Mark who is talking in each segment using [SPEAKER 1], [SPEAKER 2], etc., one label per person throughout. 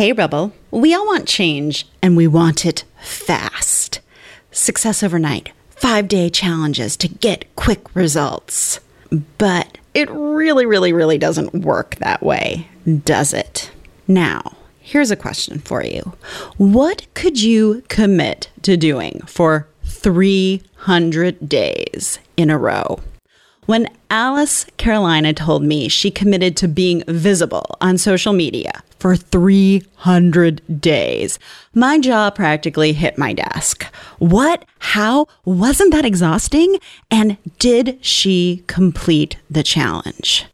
[SPEAKER 1] Hey, Rebel. We all want change and we want it fast. Success overnight, five day challenges to get quick results. But it really, really, really doesn't work that way, does it? Now, here's a question for you What could you commit to doing for 300 days in a row? When Alice Karolina told me she committed to being visible on social media for 300 days, my jaw practically hit my desk. What? How? Wasn't that exhausting? And did she complete the challenge?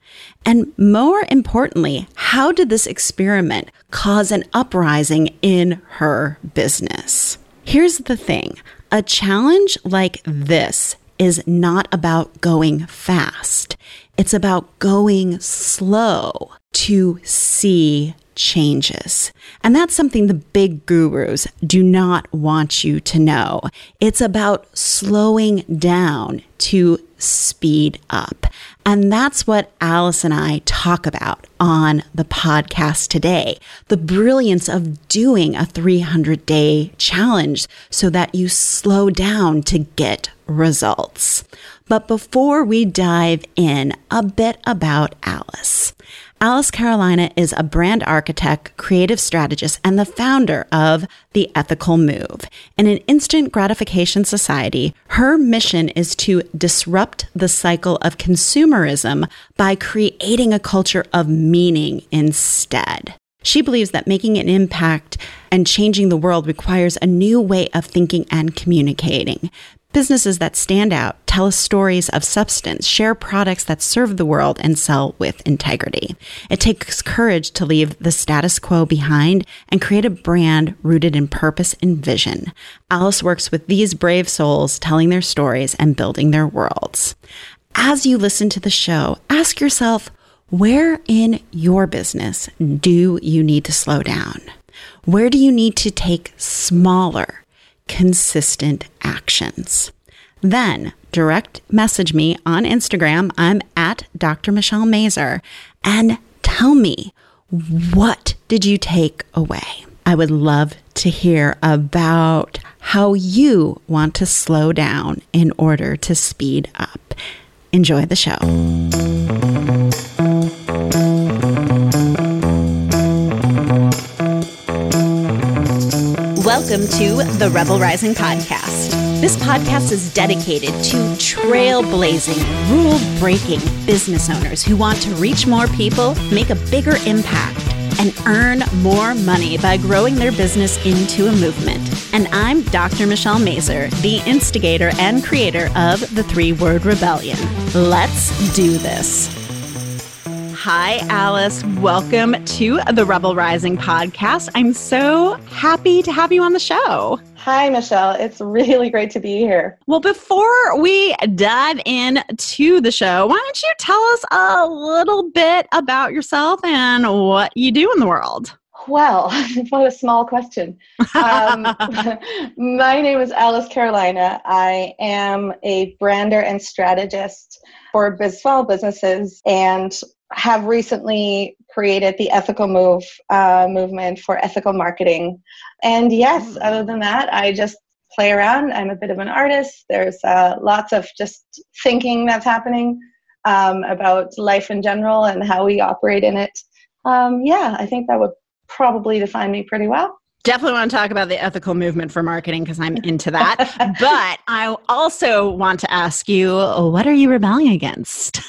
[SPEAKER 1] And more importantly, how did this experiment cause an uprising in her business? Here's the thing a challenge like this is not about going fast. It's about going slow to see changes. And that's something the big gurus do not want you to know. It's about slowing down to speed up. And that's what Alice and I talk about on the podcast today. The brilliance of doing a 300 day challenge so that you slow down to get results. But before we dive in, a bit about Alice. Alice Karolina is a brand architect, creative strategist, and the founder of The Ethical Move. In an instant gratification society, her mission is to disrupt the cycle of consumerism by creating a culture of meaning instead. She believes that making an impact and changing the world requires a new way of thinking and communicating. Businesses that stand out tell us stories of substance, share products that serve the world, and sell with integrity. It takes courage to leave the status quo behind and create a brand rooted in purpose and vision. Alice works with these brave souls telling their stories and building their worlds. As you listen to the show, ask yourself, where in your business do you need to slow down? Where do you need to take smaller, consistent actions. Then direct message me on Instagram. I'm at Dr. Michelle Mazur and tell me what did you take away? I would love to hear about how you want to slow down in order to speed up. Enjoy the show. Welcome to the Rebel Rising Podcast. This podcast is dedicated to trailblazing, rule breaking business owners who want to reach more people, make a bigger impact, and earn more money by growing their business into a movement. And I'm Dr. Michelle Mazur, the instigator and creator of the Three Word Rebellion. Let's do this. Hi, Alice. Welcome to the Rebel Rising podcast. I'm so happy to have you on the show.
[SPEAKER 2] Hi, Michelle. It's really great to be here.
[SPEAKER 1] Well, before we dive into the show, why don't you tell us a little bit about yourself and what you do in the world?
[SPEAKER 2] Well, what a small question. Um, my name is Alice Karolina. I am a brander and strategist for small businesses and have recently created the ethical move uh, movement for ethical marketing and yes mm. other than that i just play around i'm a bit of an artist there's uh, lots of just thinking that's happening um, about life in general and how we operate in it um, yeah i think that would probably define me pretty well
[SPEAKER 1] definitely want to talk about the ethical movement for marketing because I'm into that. but I also want to ask you, what are you rebelling against?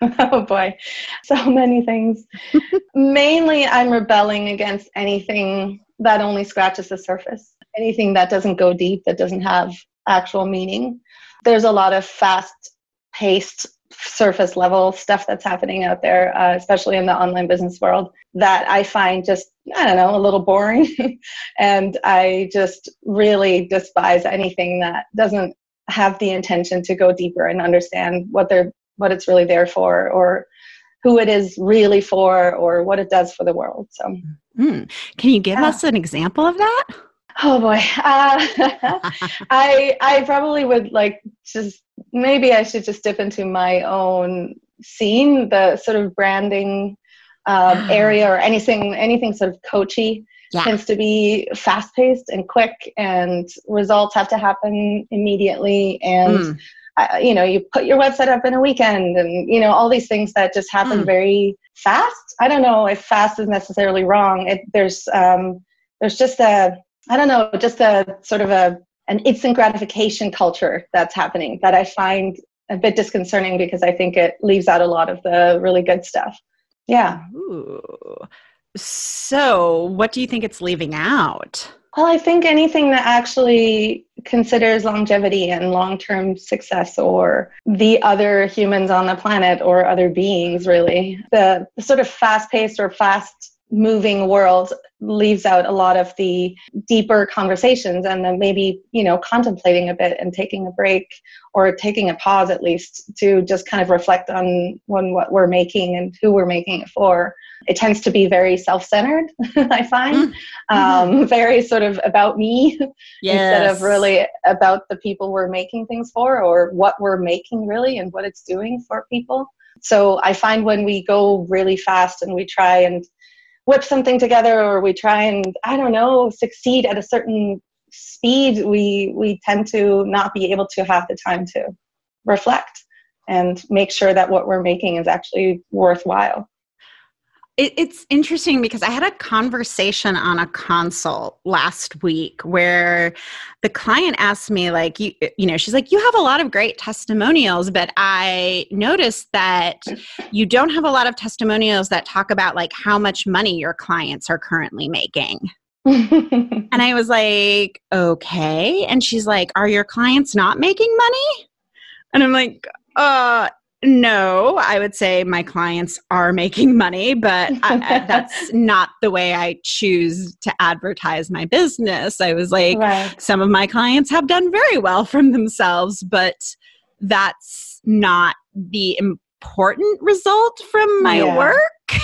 [SPEAKER 2] oh boy, so many things. Mainly, I'm rebelling against anything that only scratches the surface, anything that doesn't go deep, that doesn't have actual meaning. There's a lot of fast paced surface level stuff that's happening out there, uh, especially in the online business world, that I find just, I don't know, a little boring. and I just really despise anything that doesn't have the intention to go deeper and understand what they're what it's really there for or who it is really for or what it does for the world so
[SPEAKER 1] mm. can you give yeah. us an example of that
[SPEAKER 2] oh boy uh, i i probably would like just maybe i should just dip into my own scene the sort of branding um, area or anything anything sort of coachy yeah. tends to be fast paced and quick and results have to happen immediately and mm. Uh, you know you put your website up in a weekend and you know all these things that just happen mm. very fast i don't know if fast is necessarily wrong it, there's um, there's just a i don't know just a sort of a an instant gratification culture that's happening that i find a bit disconcerting because i think it leaves out a lot of the really good stuff yeah Ooh.
[SPEAKER 1] So, what do you think it's leaving out?
[SPEAKER 2] Well, I think anything that actually considers longevity and long term success or the other humans on the planet or other beings, really. The, sort of fast paced or fast moving world leaves out a lot of the deeper conversations and then maybe you know contemplating a bit and taking a break or taking a pause at least to just kind of reflect on on what we're making and who we're making it for it tends to be very self-centered i find mm-hmm. um, very sort of about me yes. instead of really about the people we're making things for or what we're making really and what it's doing for people so i find when we go really fast and we try and whip something together or we try and i don't know succeed at a certain speed we we tend to not be able to have the time to reflect and make sure that what we're making is actually worthwhile
[SPEAKER 1] it, it's interesting because I had a conversation on a consult last week where the client asked me, like, you, you know, she's like, you have a lot of great testimonials, but I noticed that you don't have a lot of testimonials that talk about like how much money your clients are currently making. and I was like, okay. And she's like, are your clients not making money? And I'm like, uh, no, I would say my clients are making money, but I, that's not the way I choose to advertise my business. I was like, right. some of my clients have done very well from themselves, but that's not the important result from my yeah. work.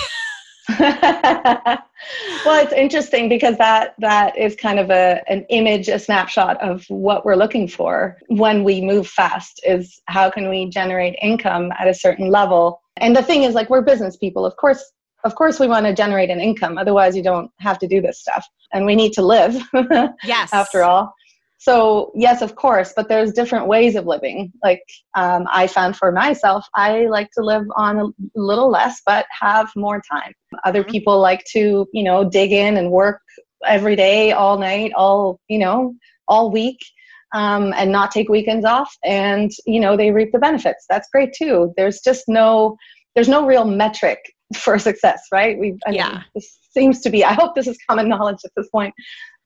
[SPEAKER 2] well, it's interesting because that that is kind of a an image, a snapshot of what we're looking for when we move fast. Is how can we generate income at a certain level? And the thing is, like we're business people, of course. Of course, we want to generate an income. Otherwise, you don't have to do this stuff. And we need to live.
[SPEAKER 1] yes.
[SPEAKER 2] After all, so yes of course but there's different ways of living. Like um, i found for myself i like to live on a little less but have more time. Other mm-hmm. people like to you know dig in and work every day all night all you know all week um, and not take weekends off. And you know they reap the benefits. That's great too. There's just no there's no real metric for success right? We
[SPEAKER 1] yeah mean,
[SPEAKER 2] this seems to be i hope this is common knowledge at this point.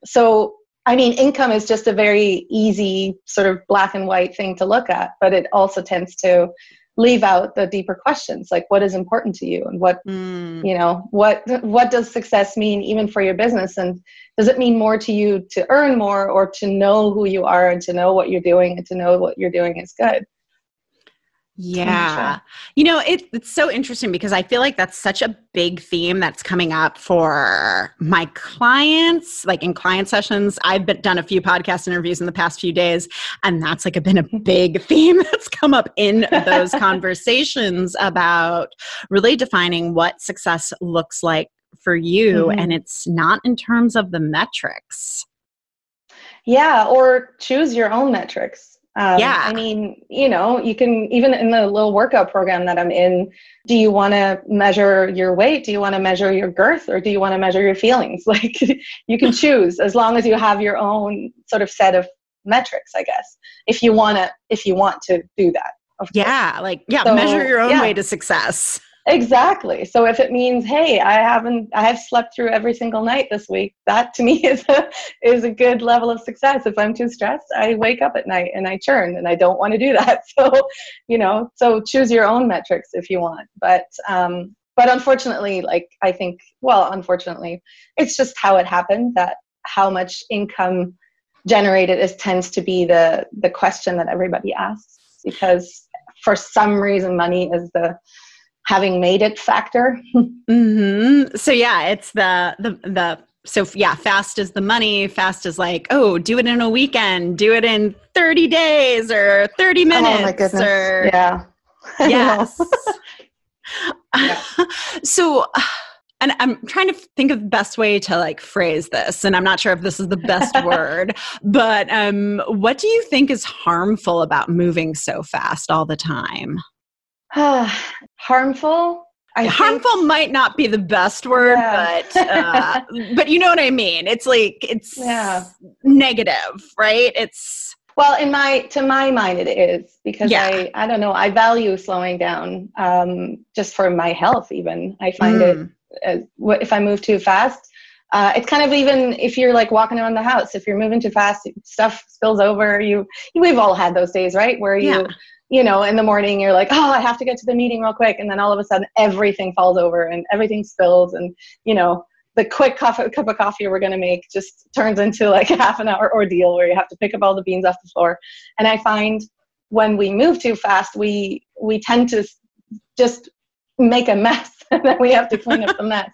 [SPEAKER 2] So I mean, income is just a very easy, sort of black and white thing to look at, but it also tends to leave out the deeper questions like what is important to you and what mm. you know what what does success mean even for your business and does it mean more to you to earn more or to know who you are and to know what you're doing and to know what you're doing is good
[SPEAKER 1] yeah. You know, it, it's so interesting because I feel like that's such a big theme that's coming up for my clients. Like in client sessions, I've been, done a few podcast interviews in the past few days, and that's like been a big theme that's come up in those conversations about really defining what success looks like for you. Mm-hmm. And it's not in terms of the metrics.
[SPEAKER 2] Yeah, or choose your own metrics um, yeah. I mean, you know, you can even in the little workout program that I'm in, do you want to measure your weight? Do you want to measure your girth or do you want to measure your feelings? Like you can choose as long as you have your own sort of set of metrics, I guess, if you want to, if you want to do that.
[SPEAKER 1] Yeah. Like, yeah, so, measure your own yeah. way to success.
[SPEAKER 2] Exactly. So if it means, hey, I haven't, I have slept through every single night this week, that to me is a is a good level of success. If I'm too stressed, I wake up at night and I churn, and I don't want to do that. So, you know, so choose your own metrics if you want. But um, but unfortunately, like I think, well, unfortunately, it's just how it happened that how much income generated is tends to be the the question that everybody asks because for some reason money is the having made it factor.
[SPEAKER 1] mm-hmm. So yeah, it's the the the so yeah, fast is the money. Fast is like, oh, do it in a weekend, do it in thirty days or thirty minutes. Oh my goodness! Or,
[SPEAKER 2] yeah.
[SPEAKER 1] Yes. yeah. So and I'm trying to think of the best way to like phrase this, and I'm not sure if this is the best word, but um, what do you think is harmful about moving so fast all the time?
[SPEAKER 2] harmful.
[SPEAKER 1] I harmful think, might not be the best word, yeah. but uh, but you know what I mean. It's like it's yeah. negative, right? It's
[SPEAKER 2] well, in my to my mind, it is because yeah. I I don't know. I value slowing down um, just for my health. Even I find mm. it uh, if I move too fast, uh, it's kind of even if you're like walking around the house, if you're moving too fast, stuff spills over. You, we've all had those days, right? Where you, yeah. You know, in the morning you're like, oh, I have to get to the meeting real quick, and then all of a sudden everything falls over and everything spills, and you know, the quick cup of coffee we're going to make just turns into like a half an hour ordeal where you have to pick up all the beans off the floor. And I find when we move too fast, we we tend to just make a mess and then we have to clean up the mess.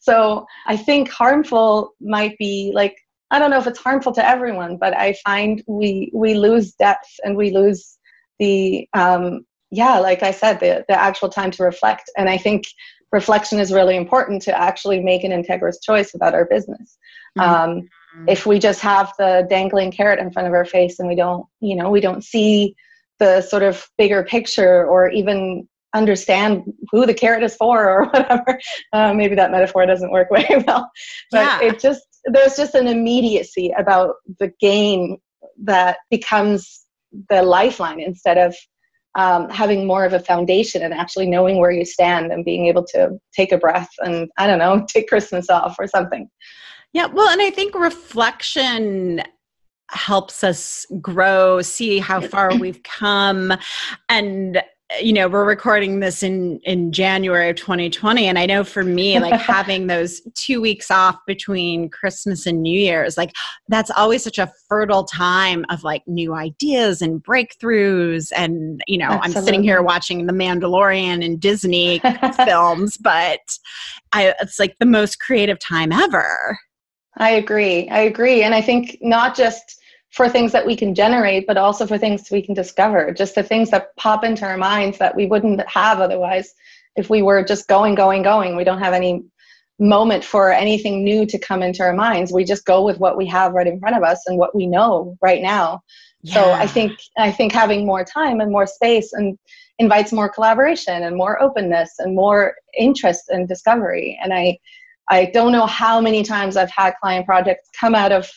[SPEAKER 2] So I think harmful might be like I don't know if it's harmful to everyone, but I find we we lose depth and we lose the um, yeah, like I said, the the actual time to reflect. And I think reflection is really important to actually make an integrous choice about our business. Mm-hmm. Um, if we just have the dangling carrot in front of our face and we don't, you know, we don't see the sort of bigger picture or even understand who the carrot is for or whatever. Uh, maybe that metaphor doesn't work very well, but yeah. it just there's just an immediacy about the gain that becomes the lifeline instead of um, having more of a foundation and actually knowing where you stand and being able to take a breath and I don't know take Christmas off or something.
[SPEAKER 1] Yeah, well, and I think reflection helps us grow, see how far we've come, and you know we're recording this in in january of 2020 and i know for me like having those two weeks off between christmas and new year's like that's always such a fertile time of like new ideas and breakthroughs and you know Absolutely. i'm sitting here watching the mandalorian and disney films but i it's like the most creative time ever.
[SPEAKER 2] I agree. I agree. And i think not just for things that we can generate, but also for things we can discover, just the things that pop into our minds that we wouldn't have otherwise if we were just going, going, going. We don't have any moment for anything new to come into our minds. We just go with what we have right in front of us and what we know right now. Yeah. So I think I think having more time and more space and invites more collaboration and more openness and more interest and discovery. And I I don't know how many times I've had client projects come out of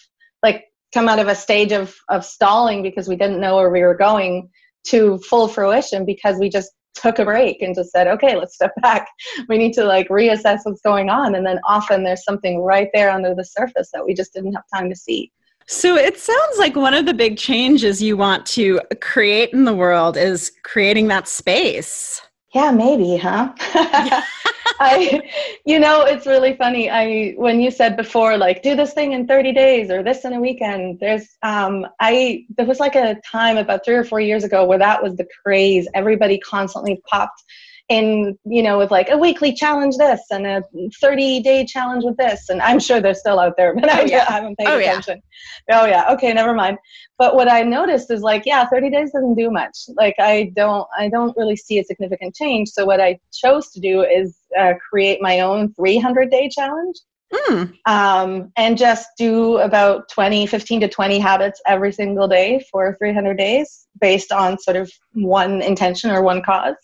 [SPEAKER 2] like come out of a stage of, of stalling because we didn't know where we were going to full fruition because we just took a break and just said okay let's step back. We need to like reassess what's going on. And then often there's something right there under the surface that we just didn't have time to see.
[SPEAKER 1] So it sounds like one of the big changes you want to create in the world is creating that space.
[SPEAKER 2] Yeah maybe huh I, you know, it's really funny. I when you said before, like, do this thing in 30 days or this in a weekend. There's, um, I there was like a time about three or four years ago where that was the craze. Everybody constantly popped in you know with like a weekly challenge this and a 30 day challenge with this and i'm sure they're still out there but oh, I, yeah. I haven't paid oh, attention yeah. oh yeah okay never mind but what i noticed is like yeah 30 days doesn't do much like i don't i don't really see a significant change so what i chose to do is uh, create my own 300 day challenge Mm. Um, and just do about 20, 15 to 20 habits every single day for 300 days based on sort of one intention or one cause.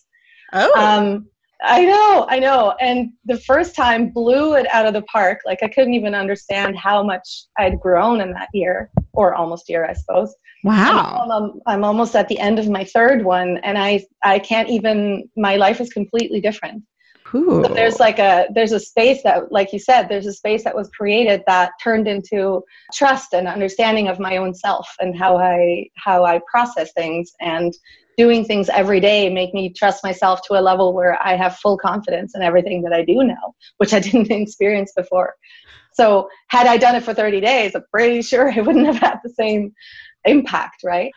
[SPEAKER 2] Oh. Um, I know, I know. And the first time blew it out of the park. Like I couldn't even understand how much I'd grown in that year, or almost year, I suppose.
[SPEAKER 1] Wow.
[SPEAKER 2] I'm, I'm, almost at the end of my third one, and I I can't even. My life is completely different. So there's like a there's a space that, like you said, there's a space that was created that turned into trust and understanding of my own self and how I how I process things and doing things every day make me trust myself to a level where I have full confidence in everything that I do now, which I didn't experience before. So, had I done it for 30 days, I'm pretty sure I wouldn't have had the same impact, right?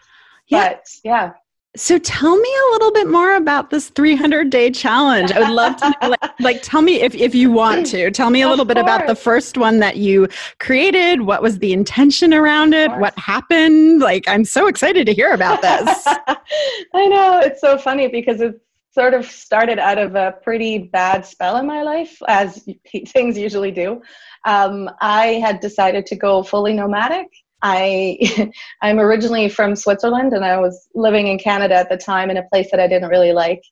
[SPEAKER 2] Yeah. But yeah.
[SPEAKER 1] So tell me a little bit more about this 300 day challenge. I would love to know, like, like, tell me if, if you want to. Tell me a little bit about the first one that you created. What was the intention around it? What happened? Like, I'm so excited to hear about this.
[SPEAKER 2] I know. It's so funny because it sort of started out of a pretty bad spell in my life, as things usually do. Um, I had decided to go fully nomadic. I I'm originally from Switzerland and I was living in Canada at the time in a place that I didn't really like.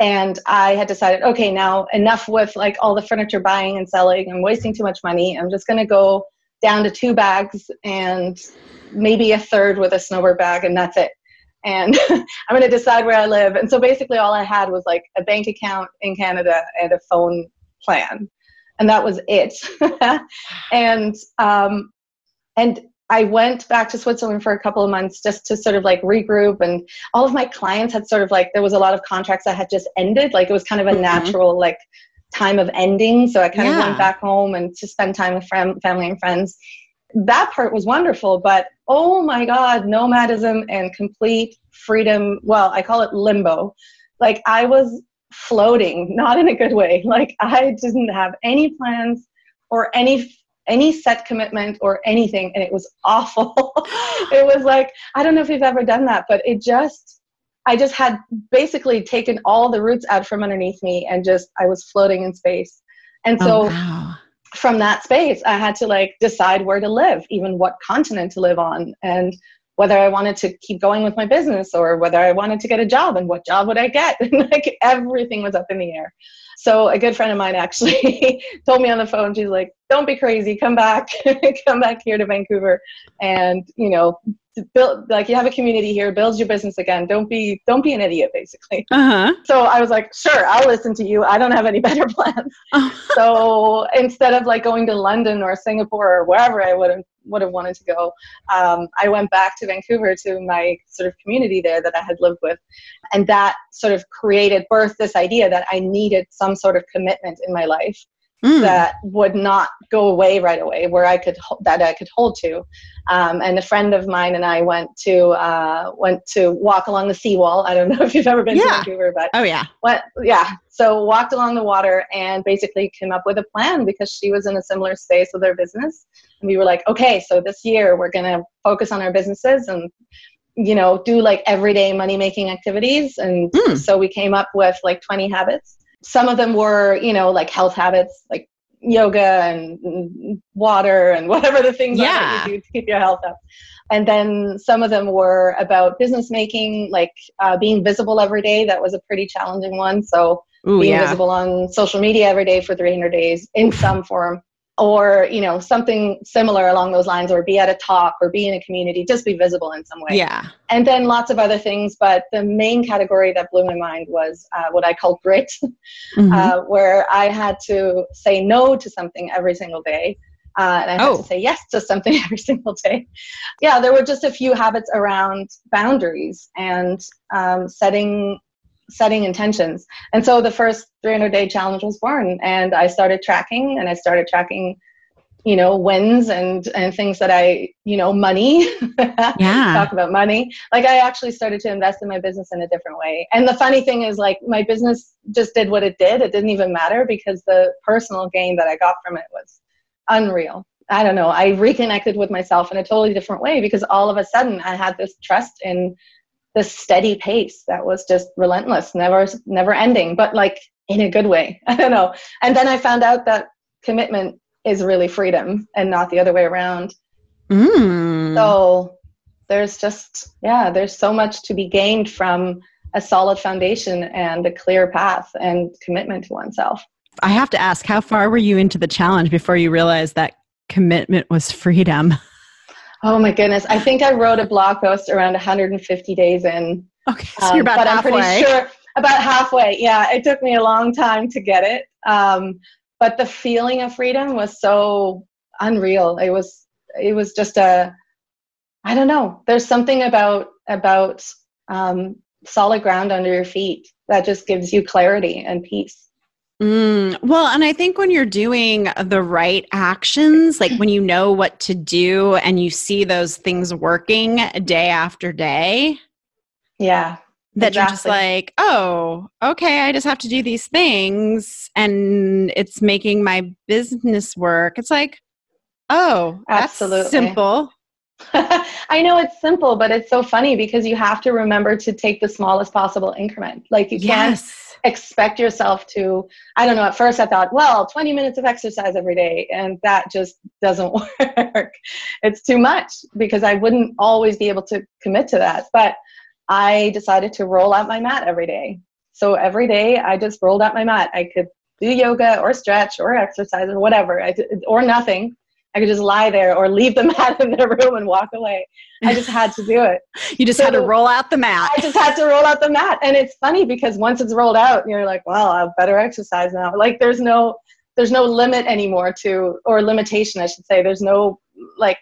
[SPEAKER 2] And I had decided, okay, now enough with like all the furniture buying and selling. I'm wasting too much money. I'm just going to go down to two bags and maybe a third with a snowboard bag, and that's it and I'm going to decide where I live. And so basically, all I had was like a bank account in Canada and a phone plan, and that was it. and um, and I went back to Switzerland for a couple of months just to sort of like regroup. And all of my clients had sort of like there was a lot of contracts that had just ended. Like it was kind of a mm-hmm. natural like time of ending. So I kind yeah. of went back home and to spend time with friend, family and friends that part was wonderful, but oh my God, nomadism and complete freedom. Well, I call it limbo. Like I was floating, not in a good way. Like I didn't have any plans or any any set commitment or anything and it was awful. It was like i don't know if you've ever done that but it just i just had basically taken all the roots out from underneath me and just i was floating in space. And oh, so oh, wow. from that space i had to like decide where to live even what continent to live on and whether i wanted to keep going with my business or whether i wanted to get a job and what job would i get? Like everything was up in the air so a good friend of mine actually told me on the phone she's like don't be crazy come back come back here to vancouver and you know build like you have a community here build your business again. Don't be don't be an idiot basically. Uh-huh. so i was like sure i'll listen to you. I don't have any better plans. So instead of like going to london or singapore or wherever i would have would have wanted to go. Um, i went back to vancouver to my sort of community there that i had lived with and that sort of created birth this idea that i needed some sort of commitment in my life mm. that would not go away right away, where I could that I could hold to. Um, and a friend of mine and I went to uh, went to walk along the seawall. I don't know if you've ever been yeah. to Vancouver, but
[SPEAKER 1] oh yeah,
[SPEAKER 2] went, yeah. So walked along the water and basically came up with a plan because she was in a similar space with her business, and we were like, okay, so this year we're gonna focus on our businesses and you know do like everyday money making activities and mm. so we came up with like 20 habits some of them were you know like health habits like yoga and water and whatever the things yeah. you do to keep your health up and then some of them were about business making like uh, being visible every day that was a pretty challenging one so Ooh, being yeah. visible on social media every day for 300 days in some form or you know something similar along those lines or be at a talk or be in a community just be visible in some way
[SPEAKER 1] yeah
[SPEAKER 2] and then lots of other things but the main category that blew my mind was uh, what i call grit mm-hmm. uh, where i had to say no to something every single day uh, and I had oh. to say yes to something every single day. Yeah, there were just a few habits around boundaries and um, setting setting intentions. And so the first 300 day challenge was born, and I started tracking, and I started tracking, you know, wins and and things that I, you know, money.
[SPEAKER 1] Yeah.
[SPEAKER 2] Talk about money. Like I actually started to invest in my business in a different way. And the funny thing is, like my business just did what it did. It didn't even matter because the personal gain that I got from it was unreal. I don't know. I reconnected with myself in a totally different way because all of a sudden I had this trust in this steady pace that was just relentless, never never ending, but like in a good way. I don't know. And then I found out that commitment is really freedom and not the other way around. Mm. So there's just yeah, there's so much to be gained from a solid foundation and a clear path and commitment to oneself.
[SPEAKER 1] I have to ask, how far were you into the challenge before you realized that commitment was freedom?
[SPEAKER 2] Oh my goodness. I think I wrote a blog post around 150 days in.
[SPEAKER 1] Okay, so you're about um, but halfway. I'm pretty sure
[SPEAKER 2] about halfway. Yeah, it took me a long time to get it. Um, but the feeling of freedom was so unreal. It was it was just a I don't know. There's something about about um, solid ground under your feet that just gives you clarity and peace.
[SPEAKER 1] Mm, well, and I think when you're doing the right actions, like when you know what to do and you see those things working day after day.
[SPEAKER 2] Yeah.
[SPEAKER 1] That exactly. you're just like, oh, okay, I just have to do these things and it's making my business work. It's like, oh, absolutely simple.
[SPEAKER 2] I know it's simple, but it's so funny because you have to remember to take the smallest possible increment. Like you can't yes expect yourself to i don't know at first i thought well 20 minutes of exercise every day and that just doesn't work. It's too much because i wouldn't always be able to commit to that but i decided to roll out my mat every day. So every day i just rolled out my mat. I could do yoga or stretch or exercise or whatever or nothing I could just lie there or leave the mat in their room and walk away. I just had to do it.
[SPEAKER 1] you just so had to roll out the mat.
[SPEAKER 2] I just had to roll out the mat. And it's funny because once it's rolled out, you're like, well, I better exercise now. Like there's no there's no limit anymore to or limitation, I should say. There's no like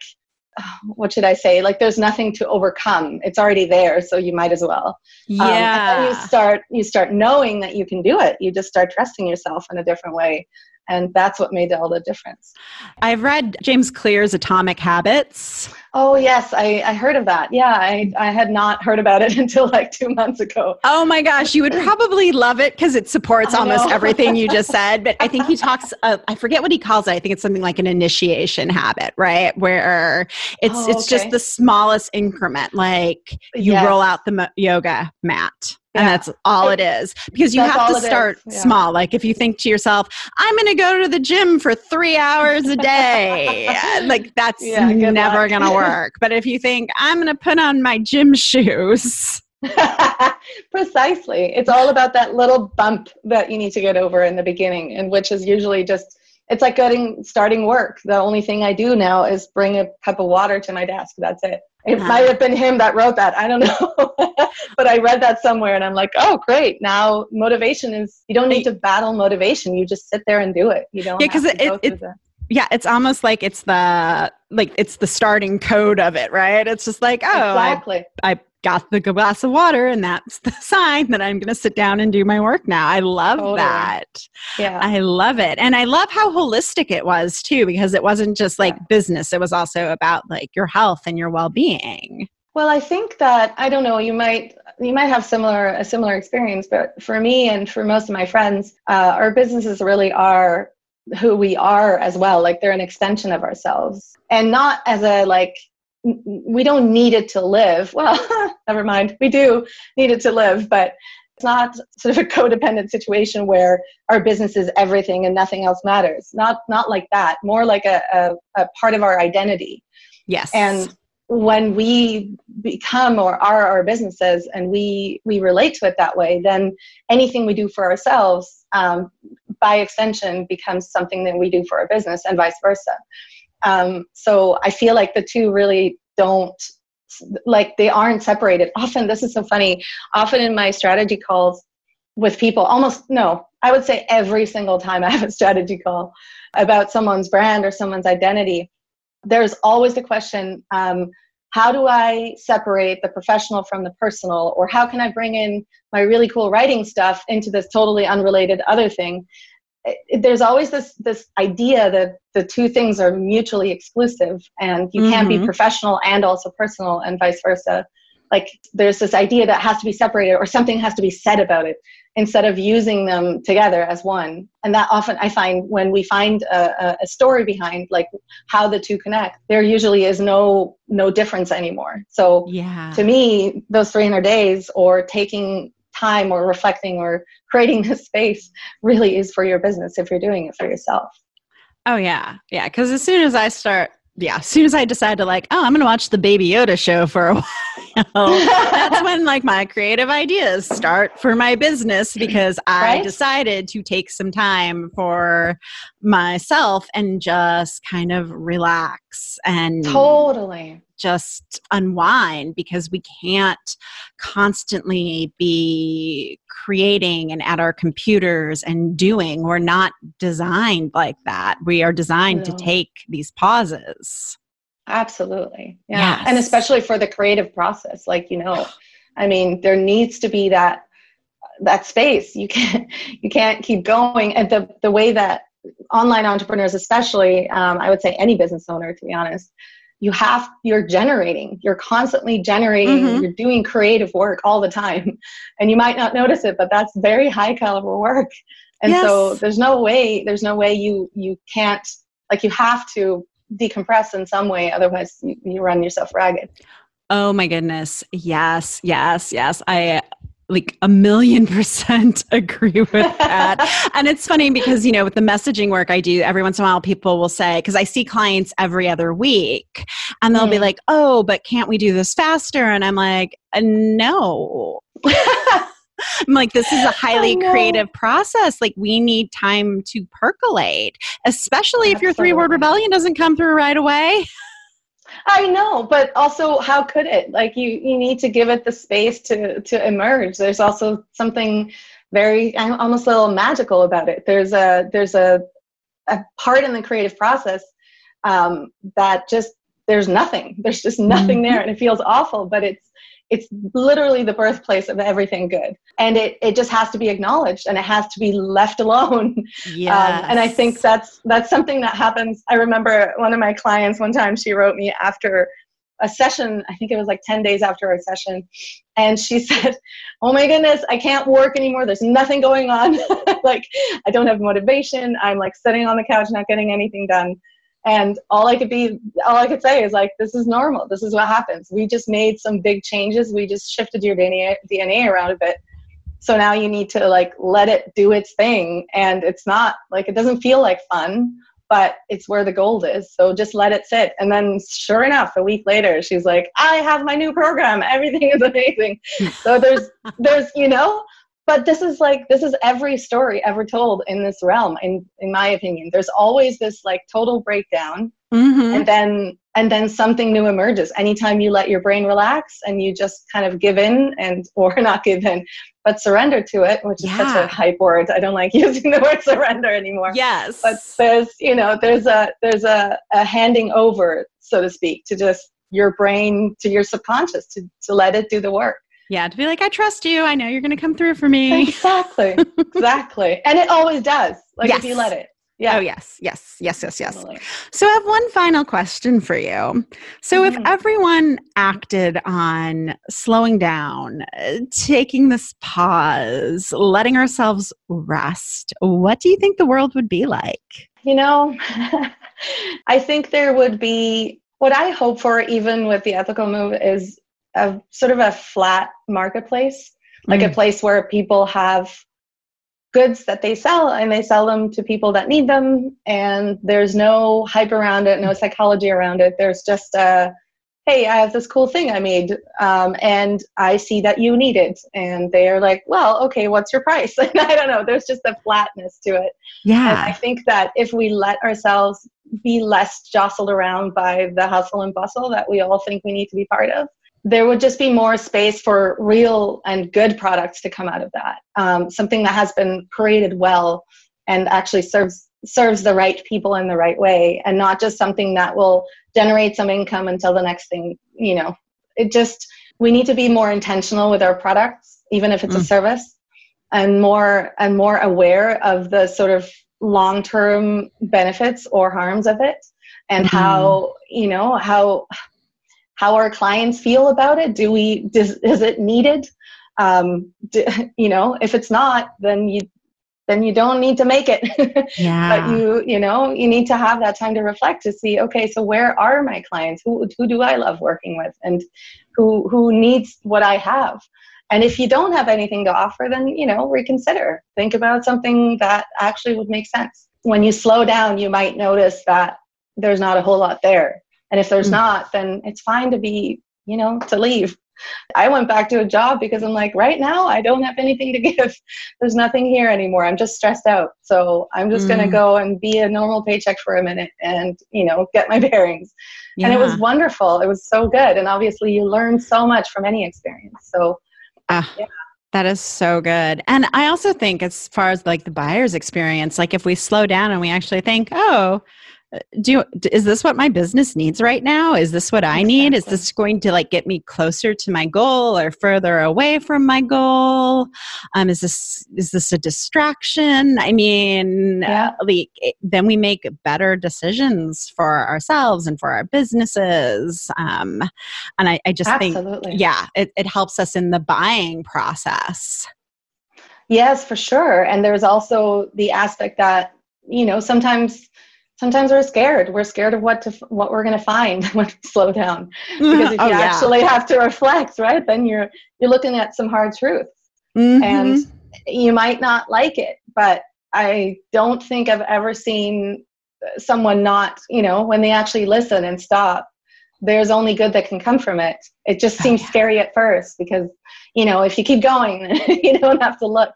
[SPEAKER 2] what should I say? Like there's nothing to overcome. It's already there, so you might as well.
[SPEAKER 1] Yeah. Um, and
[SPEAKER 2] then you start you start knowing that you can do it. You just start trusting yourself in a different way and that's what made all the difference.
[SPEAKER 1] I've read James Clear's Atomic Habits.
[SPEAKER 2] Oh yes, I, I heard of that. Yeah, I, I had not heard about it until like two months ago.
[SPEAKER 1] Oh my gosh, you would probably love it because it supports almost everything you just said. But I think he talks. Uh, I forget what he calls it. I think it's something like an initiation habit, right? Where it's oh, it's just the smallest increment. Like you yes. roll out the mo- yoga mat and that's all it is because you have to start yeah. small. Like if you think to yourself i'm going to go to the gym for three hours a day like that's yeah, never going to work. But if you think i'm going to put on my gym shoes
[SPEAKER 2] precisely. It's all about that little bump that you need to get over in the beginning and which is usually just it's like getting starting work the only thing i do now is bring a cup of water to my desk that's it it uh-huh. might have been him that wrote that. I don't know. but I read that somewhere and I'm like, oh, great. Now motivation is, you don't need to battle motivation. You just sit there and do it. You don't
[SPEAKER 1] yeah, because it, it, it yeah, it's almost like it's the like it's the starting code of it, right? It's just like, oh, exactly. I, I got the glass of water and that's the sign that I'm going to sit down and do my work now. I love totally. that. Yeah. I love it. And I love how holistic it was too because it wasn't just like yeah. business, it was also about like your health and your well-being.
[SPEAKER 2] Well, I think that I don't know, you might you might have similar a similar experience, but for me and for most of my friends, uh, our businesses really are who we are as well. Like they're an extension of ourselves, and not as a like we don't need it to live. Well, never mind. We do need it to live, but it's not sort of a codependent situation where our business is everything and nothing else matters. Not not like that. More like a, a, a part of our identity.
[SPEAKER 1] Yes.
[SPEAKER 2] And when we become or are our businesses and we we relate to it that way, then anything we do for ourselves, um, by extension, becomes something that we do for our business, and vice versa. Um, so I feel like the two really don't like they aren't separated. Often, this is so funny. Often in my strategy calls with people, almost no, I would say every single time I have a strategy call about someone's brand or someone's identity, there's always the question. Um, how do I separate the professional from the personal? Or how can I bring in my really cool writing stuff into this totally unrelated other thing? There's always this this idea that the two things are mutually exclusive and you mm-hmm. can't be mm-hmm. professional and also personal and vice versa like there's this idea that has to be separated or something has to be said about it instead of using them together as one and that often i find when we find a, a story behind like how the two connect there usually is no no difference anymore so
[SPEAKER 1] yeah
[SPEAKER 2] to me those 300 days or taking time or reflecting or creating this space really is for your business if you're doing it for yourself.
[SPEAKER 1] Oh yeah. Yeah. Cause as soon as I start yeah, as soon as I decide to like, oh, I'm gonna watch the Baby Yoda show for a while, that's when like my creative ideas start for my business because I right? decided to take some time for myself and just kind of relax and
[SPEAKER 2] totally
[SPEAKER 1] just unwind because we can't constantly be creating and at our computers and doing. We're not designed like that. We are designed no. to take these pauses.
[SPEAKER 2] Absolutely. Yeah. Yes. And especially for the creative process, like, you know, I mean, there needs to be that that space. You can't you can't keep going. And the the way that online entrepreneurs, especially, um, I would say any business owner, to be honest, you have you're generating you're constantly generating mm-hmm. you're doing creative work all the time. And you might not notice it but that's very high caliber work. And yes. so there's no way there's no way you you can't like you have to decompress in some way otherwise you, you run yourself ragged.
[SPEAKER 1] Oh my goodness. Yes yes yes. I like a million percent agree with that. and it's funny because, you know, with the messaging work I do, every once in a while people will say, because I see clients every other week, and they'll mm. be like, oh, but can't we do this faster? And I'm like, uh, no. I'm like, this is a highly creative process. Like, we need time to percolate, especially Absolutely. if your three word rebellion doesn't come through right away.
[SPEAKER 2] I know, but also how could it? Like you you need to give it the space to to emerge. There's also something very almost a little magical about it. There's a there's a a part in the creative process um, that just there's nothing. There's just nothing mm-hmm. there, and it feels awful. But it's it's literally the birthplace of everything good. And it, it just has to be acknowledged and it has to be left alone. Yes. Um, and i think that's that's something that happens. I remember one of my clients one time she wrote me after a session i think it was like 10 days after our session and she said oh my goodness i can't work anymore. There's nothing going on. Like i don't have motivation. I'm like sitting on the couch not getting anything done and all i could be all i could say is like this is normal. This is what happens. We just made some big changes. We just shifted your dna, DNA around a bit. So now you need to like let it do its thing. And it's not like it doesn't feel like fun but it's where the gold is. So just let it sit. And then sure enough a week later she's like i have my new program. Everything is amazing. So there's there's you know but this is like this is every story ever told in this realm in in my opinion. There's always this like total breakdown mm-hmm. and then and then something new emerges. Anytime you let your brain relax and you just kind of give in and or not give in but surrender to it which is yeah. such a hype word. I don't like using the word surrender anymore.
[SPEAKER 1] Yes.
[SPEAKER 2] But there's you know there's a there's a, a handing over so to speak to just your brain to your subconscious to, to let it do the work
[SPEAKER 1] yeah, to be like, I trust you. I know you're going to come through for me.
[SPEAKER 2] Exactly. exactly. And it always does. Like yes. if you let it.
[SPEAKER 1] Yeah. Oh, yes. Yes. Yes. Yes. Yes. Totally. So I have one final question for you. So mm-hmm. if everyone acted on slowing down, taking this pause, letting ourselves rest, what do you think the world would be like?
[SPEAKER 2] You know, I think there would be what I hope for, even with the ethical move, is a sort of a flat marketplace, like mm. a place where people have goods that they sell and they sell them to people that need them. And there's no hype around it no psychology around it. There's just a hey i have this cool thing i made um, and i see that you need it. And they're like well okay what's your price? And i don't know there's just a flatness to it.
[SPEAKER 1] Yeah.
[SPEAKER 2] And i think that if we let ourselves be less jostled around by the hustle and bustle that we all think we need to be part of there would just be more space for real and good products to come out of that. Um, something that has been created well and actually serves serves the right people in the right way, and not just something that will generate some income until the next thing. You know, it just we need to be more intentional with our products, even if it's mm. a service, and more and more aware of the sort of long term benefits or harms of it, and mm. how you know how how our clients feel about it. Do we, does, is it needed? Um, do, you know, if it's not, then you, then you don't need to make it.
[SPEAKER 1] Yeah.
[SPEAKER 2] but you, you know, you need to have that time to reflect to see, okay, so where are my clients? Who, who do I love working with? And who, who needs what I have? And if you don't have anything to offer, then, you know, reconsider. Think about something that actually would make sense. When you slow down, you might notice that there's not a whole lot there. And if there's mm. not, then it's fine to be, you know, to leave. I went back to a job because I'm like, right now, I don't have anything to give. There's nothing here anymore. I'm just stressed out. So I'm just mm. going to go and be a normal paycheck for a minute and, you know, get my bearings. Yeah. And it was wonderful. It was so good. And obviously, you learn so much from any experience. So,
[SPEAKER 1] uh, yeah. That is so good. And I also think, as far as like the buyer's experience, like if we slow down and we actually think, oh, do you, is this what my business needs right now? Is this what i need? Is this going to like get me closer to my goal or further away from my goal? Um is this is this a distraction? I mean yeah. like then we make better decisions for ourselves and for our businesses. Um and i, I just Absolutely. think yeah it, it helps us in the buying process.
[SPEAKER 2] Yes for sure. And there's also the aspect that you know sometimes sometimes we're scared. We're scared of what to what we're going to find when we slow down. Because if oh, you yeah. actually have to reflect, right, then you're you're looking at some hard truths. mm-hmm. and you might not like it, but I don't think I've ever seen someone not, you know, when they actually listen and stop, there's only good that can come from it. It just seems oh, yeah. scary at first because, you know, if you keep going, you don't have to look,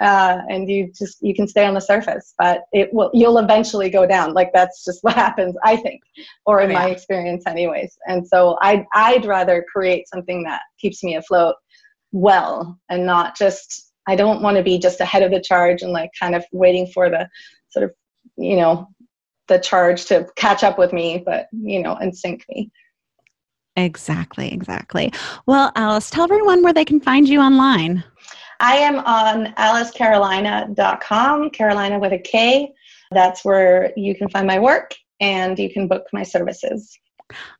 [SPEAKER 2] uh, and you just you can stay on the surface. But it will you'll eventually go down. Like that's just what happens, I think, or in oh, yeah. my experience, anyways. And so I I'd rather create something that keeps me afloat well and not just I don't want to be just ahead of the charge and like kind of waiting for the sort of you know the charge to catch up with me, but you know, and sink me.
[SPEAKER 1] Exactly, exactly. Well, Alice, tell everyone where they can find you online.
[SPEAKER 2] I am on alicekarolina.com, Carolina with a K. That's where you can find my work and you can book my services.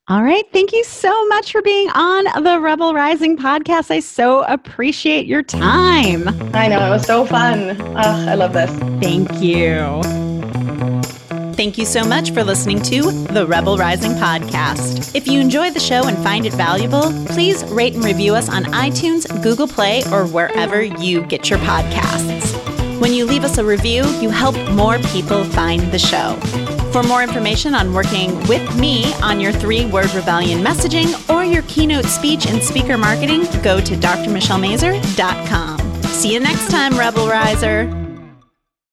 [SPEAKER 1] All right. Thank you so much for being on the Rebel Rising podcast. I so appreciate your time.
[SPEAKER 2] I know. It was so fun. Oh, I love this.
[SPEAKER 1] Thank you. Thank you so much for listening to the Rebel Rising podcast. If you enjoy the show and find it valuable, please rate and review us on iTunes, Google Play, or wherever you get your podcasts. When you leave us a review, you help more people find the show. For more information on working with me on your three word rebellion messaging or your keynote speech and speaker marketing, go to drmichellemazur.com. See you next time, Rebel Riser.